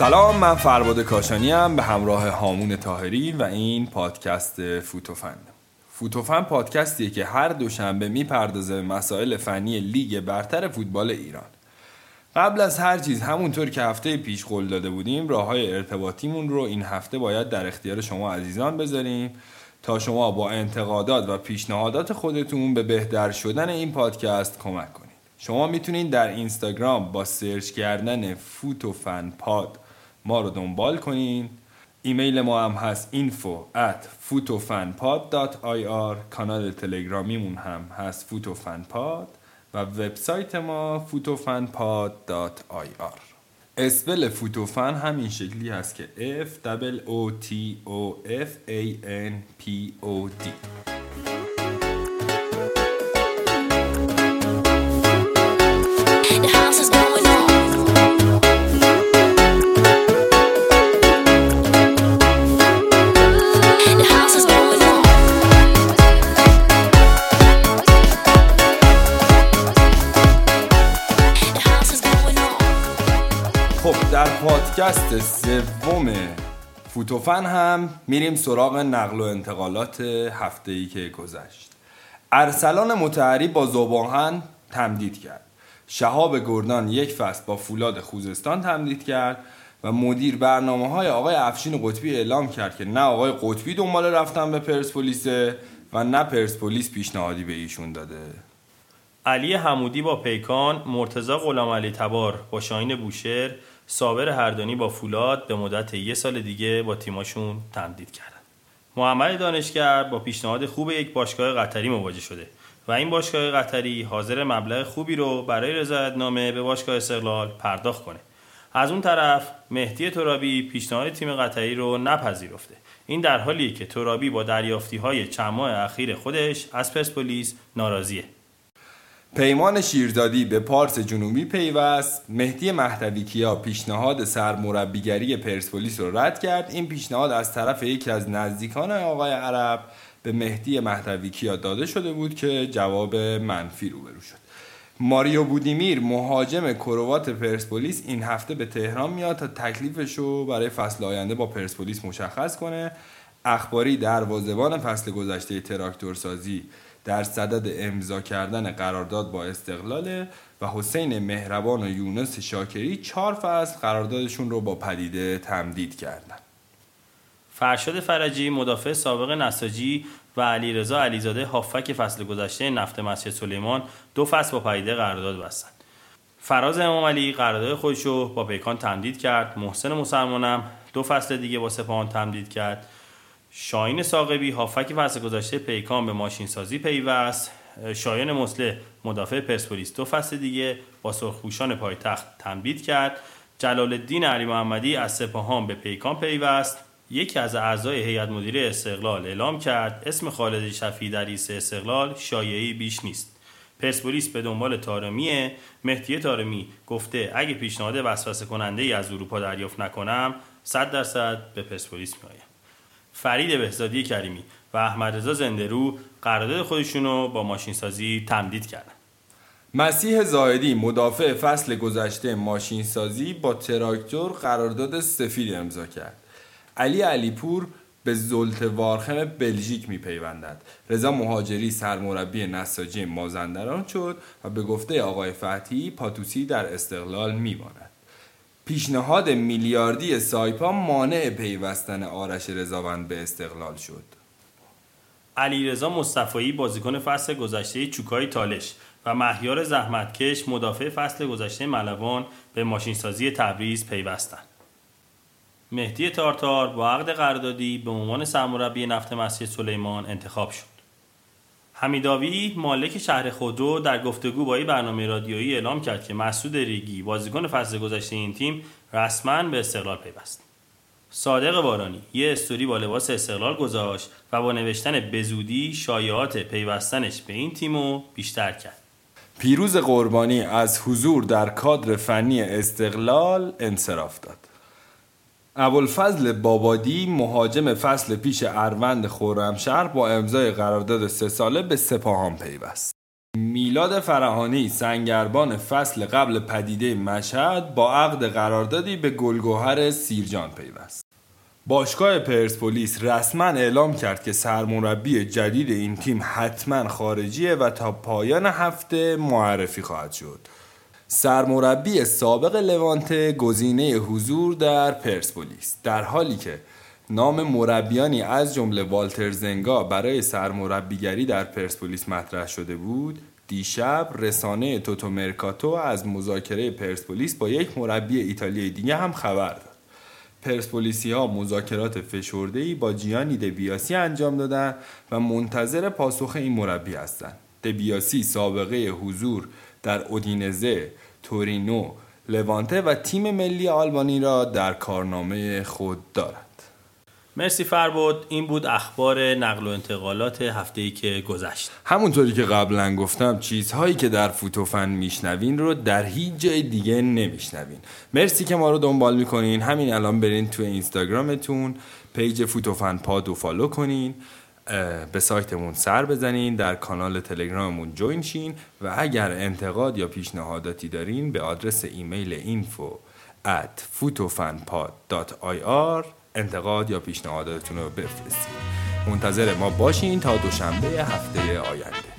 سلام من فرباد کاشانی هم به همراه هامون تاهری و این پادکست فوتوفن فوتوفن پادکستیه که هر دوشنبه می‌پردازه به مسائل فنی لیگ برتر فوتبال ایران. قبل از هر چیز همونطور که هفته پیش قول داده بودیم راه های ارتباطیمون رو این هفته باید در اختیار شما عزیزان بذاریم تا شما با انتقادات و پیشنهادات خودتون به بهتر شدن این پادکست کمک کنید. شما می‌تونید در اینستاگرام با سرچ کردن فوتوفن پاد ما رو دنبال کنین. ایمیل ما هم هست info at fotofanpod.ir کانال تلگرامیمون هم هست فوتوفنپاد و وبسایت ما fotofanpod.ir اسپل فوتوفن همین شکلی هست که F O T O F A N P O D. پادکست سوم فوتوفن هم میریم سراغ نقل و انتقالات هفته ای که گذشت. ارسلان متحری با زباهن تمدید کرد. شهاب گردان یک فصل با فولاد خوزستان تمدید کرد و مدیر برنامه های آقای افشین قطبی اعلام کرد که نه آقای قطبی دنبال رفتن به پرسپولیسه و نه پرسپولیس پیشنهادی به ایشون داده. علی حمودی با پیکان، مرتزا غلام علی تبار با شاهین بوشهر، صابر هردانی با فولاد به مدت یه سال دیگه با تیماشون تمدید کردن. محمد دانشگر با پیشنهاد خوب یک باشگاه قطری مواجه شده و این باشگاه قطری حاضر مبلغ خوبی رو برای رضایتنامه به باشگاه استقلال پرداخت کنه. از اون طرف مهدی ترابی پیشنهاد تیم قطری رو نپذیرفته. این در حالیه که ترابی با دریافتی های چند ماه اخیر خودش از پرسپولیس ناراضیه. پیمان شیرزادی به پارس جنوبی پیوست. مهدی مهدوی کیا پیشنهاد سرمربیگری پرسپولیس رو رد کرد. این پیشنهاد از طرف یکی از نزدیکان آقای عرب به مهدی مهدوی کیا داده شده بود که جواب منفی روبرو شد. ماریو بودیمیر مهاجم کروات پرسپولیس این هفته به تهران میاد تا تکلیفش رو برای فصل آینده با پرسپولیس مشخص کنه. اخباری دروازه‌بان فصل گذشته تراکتورسازی در صدد امضا کردن قرارداد با استقلاله و حسین مهربان و یونس شاکری چهار فصل قراردادشون رو با پدیده تمدید کردن. فرشاد فرجی مدافع سابق نساجی و علیرضا علیزاده هافک فصل گذشته نفت مسجد سلیمان دو فصل با پدیده قرارداد بستند فراز امام علی قرارداد خودش رو با پیکان تمدید کرد. محسن مسلمانم دو فصل دیگه با سپاهان تمدید کرد. شاهین ساقبی هافک فصل گذشته پیکان به ماشین سازی پیوست. شایان مسله مدافع پرسپولیس دو فصل دیگه با سرخپوشان پایتخت تمدید کرد. جلال الدین علی محمدی از سپاهان به پیکان پیوست. یکی از اعضای هیئت مدیره استقلال اعلام کرد اسم خالد شفیعی در استقلال شایعی بیش نیست. پرسپولیس به دنبال تارمیه مهدی تارمی گفته اگه پیشنهاد وسوسه کننده ای از اروپا دریافت نکنم 100 درصد به پرسپولیس میآیم. فرید بهزادی کریمی و احمد رضا زندرو قرارداد خودشون رو با ماشین سازی تمدید کردن. مسیح زاهدی مدافع فصل گذشته ماشین سازی با تراکتور قرارداد سفید امضا کرد. علی علیپور به زلت وارخم بلژیک میپیوندد. رضا مهاجری سرمربی نساجی مازندران شد و به گفته آقای فتحی پاتوسی در استقلال میماند. پیشنهاد میلیاردی سایپا مانع پیوستن آرش رضاوند به استقلال شد علیرضا مصطفایی بازیکن فصل گذشته چوکای تالش و مهیار زحمتکش مدافع فصل گذشته ملوان به ماشینسازی تبریز پیوستند. مهدی تارتار با عقد قراردادی به عنوان سرمربی نفت مسجد سلیمان انتخاب شد. حمیداوی مالک شهر خودرو در گفتگو با این برنامه رادیویی اعلام کرد که مسعود ریگی بازیکن فصل گذشته این تیم رسما به استقلال پیوست. صادق بارانی یه استوری با لباس استقلال گذاشت و با نوشتن بزودی شایعات پیوستنش به این تیمو بیشتر کرد. پیروز قربانی از حضور در کادر فنی استقلال انصراف داد ابوالفضل بابادی مهاجم فصل پیش اروند خرمشهر با امضای قرارداد سه ساله به سپاهان پیوست میلاد فرهانی سنگربان فصل قبل پدیده مشهد با عقد قراردادی به گلگوهر سیرجان پیوست. باشگاه پرسپولیس رسما اعلام کرد که سرمربی جدید این تیم حتما خارجیه و تا پایان هفته معرفی خواهد شد. سرمربی سابق لوانته گزینه حضور در پرسپولیس در حالی که نام مربیانی از جمله والتر زنگا برای سرمربیگری در پرسپولیس مطرح شده بود دیشب رسانه توتو مرکاتو از مذاکره پرسپولیس با یک مربی ایتالیایی دیگه هم خبر داد پرسپولیسی ها مذاکرات فشرده‌ای با جیانی دبیاسی انجام دادن و منتظر پاسخ این مربی هستند. دبیاسی سابقه حضور در اودینزه، تورینو، لوانته و تیم ملی آلبانی را در کارنامه خود دارد. مرسی فربود. این بود اخبار نقل و انتقالات هفته ای که گذشت. همونطوری که قبلا گفتم چیزهایی که در فوتوفن میشنوین رو در هیچ جای دیگه نمیشنوین. مرسی که ما رو دنبال می‌کنین. همین الان برین تو اینستاگرامتون page فوتوفن پاد و follow کنین. به سایتمون سر بزنین در کانال تلگراممون join شین و اگر انتقاد یا پیشنهاداتی دارین به آدرس ایمیل info at انتقاد یا پیشنهاداتتون رو بفرستین. منتظر ما باشین تا دوشنبه هفته آینده.